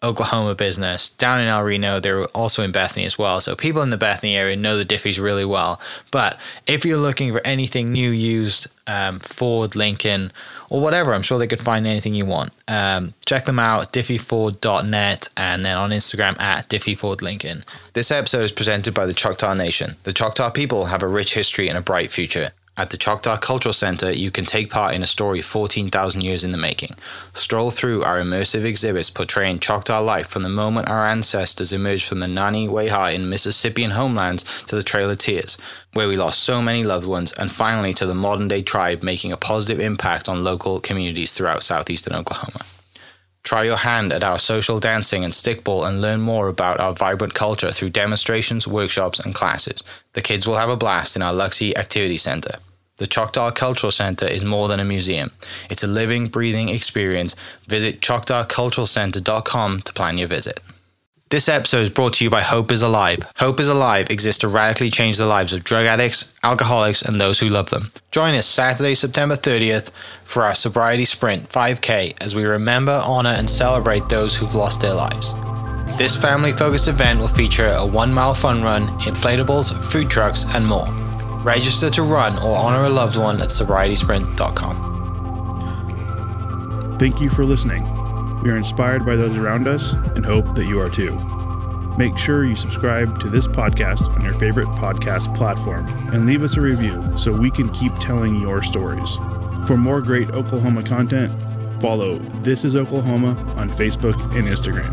Oklahoma business down in El Reno. They're also in Bethany as well. So people in the Bethany area know the Diffees really well. But if you're looking for anything new, used, um, Ford, Lincoln, or whatever, I'm sure they could find anything you want. Um, check them out, diffeeford.net, and then on Instagram at diffeefordlincoln. This episode is presented by the Choctaw Nation. The Choctaw people have a rich history and a bright future. At the Choctaw Cultural Center, you can take part in a story 14,000 years in the making. Stroll through our immersive exhibits portraying Choctaw life from the moment our ancestors emerged from the Nanih Waiya in Mississippian homelands to the Trail of Tears, where we lost so many loved ones, and finally to the modern day tribe making a positive impact on local communities throughout southeastern Oklahoma. Try your hand at our social dancing and stickball and learn more about our vibrant culture through demonstrations, workshops, and classes. The kids will have a blast in our Luksi Activity Center. The Choctaw Cultural Center is more than a museum. It's a living, breathing experience. Visit choctawculturalcenter.com to plan your visit. This episode is brought to you by Hope is Alive. Hope is Alive exists to radically change the lives of drug addicts, alcoholics, and those who love them. Join us Saturday, September 30th for our Sobriety Sprint 5K as we remember, honor, and celebrate those who've lost their lives. This family focused event will feature a one mile fun run, inflatables, food trucks, and more. Register to run or honor a loved one at sobrietysprint.com. Thank you for listening. We are inspired by those around us and hope that you are too. Make sure you subscribe to this podcast on your favorite podcast platform and leave us a review so we can keep telling your stories. For more great Oklahoma content, follow This is Oklahoma on Facebook and Instagram.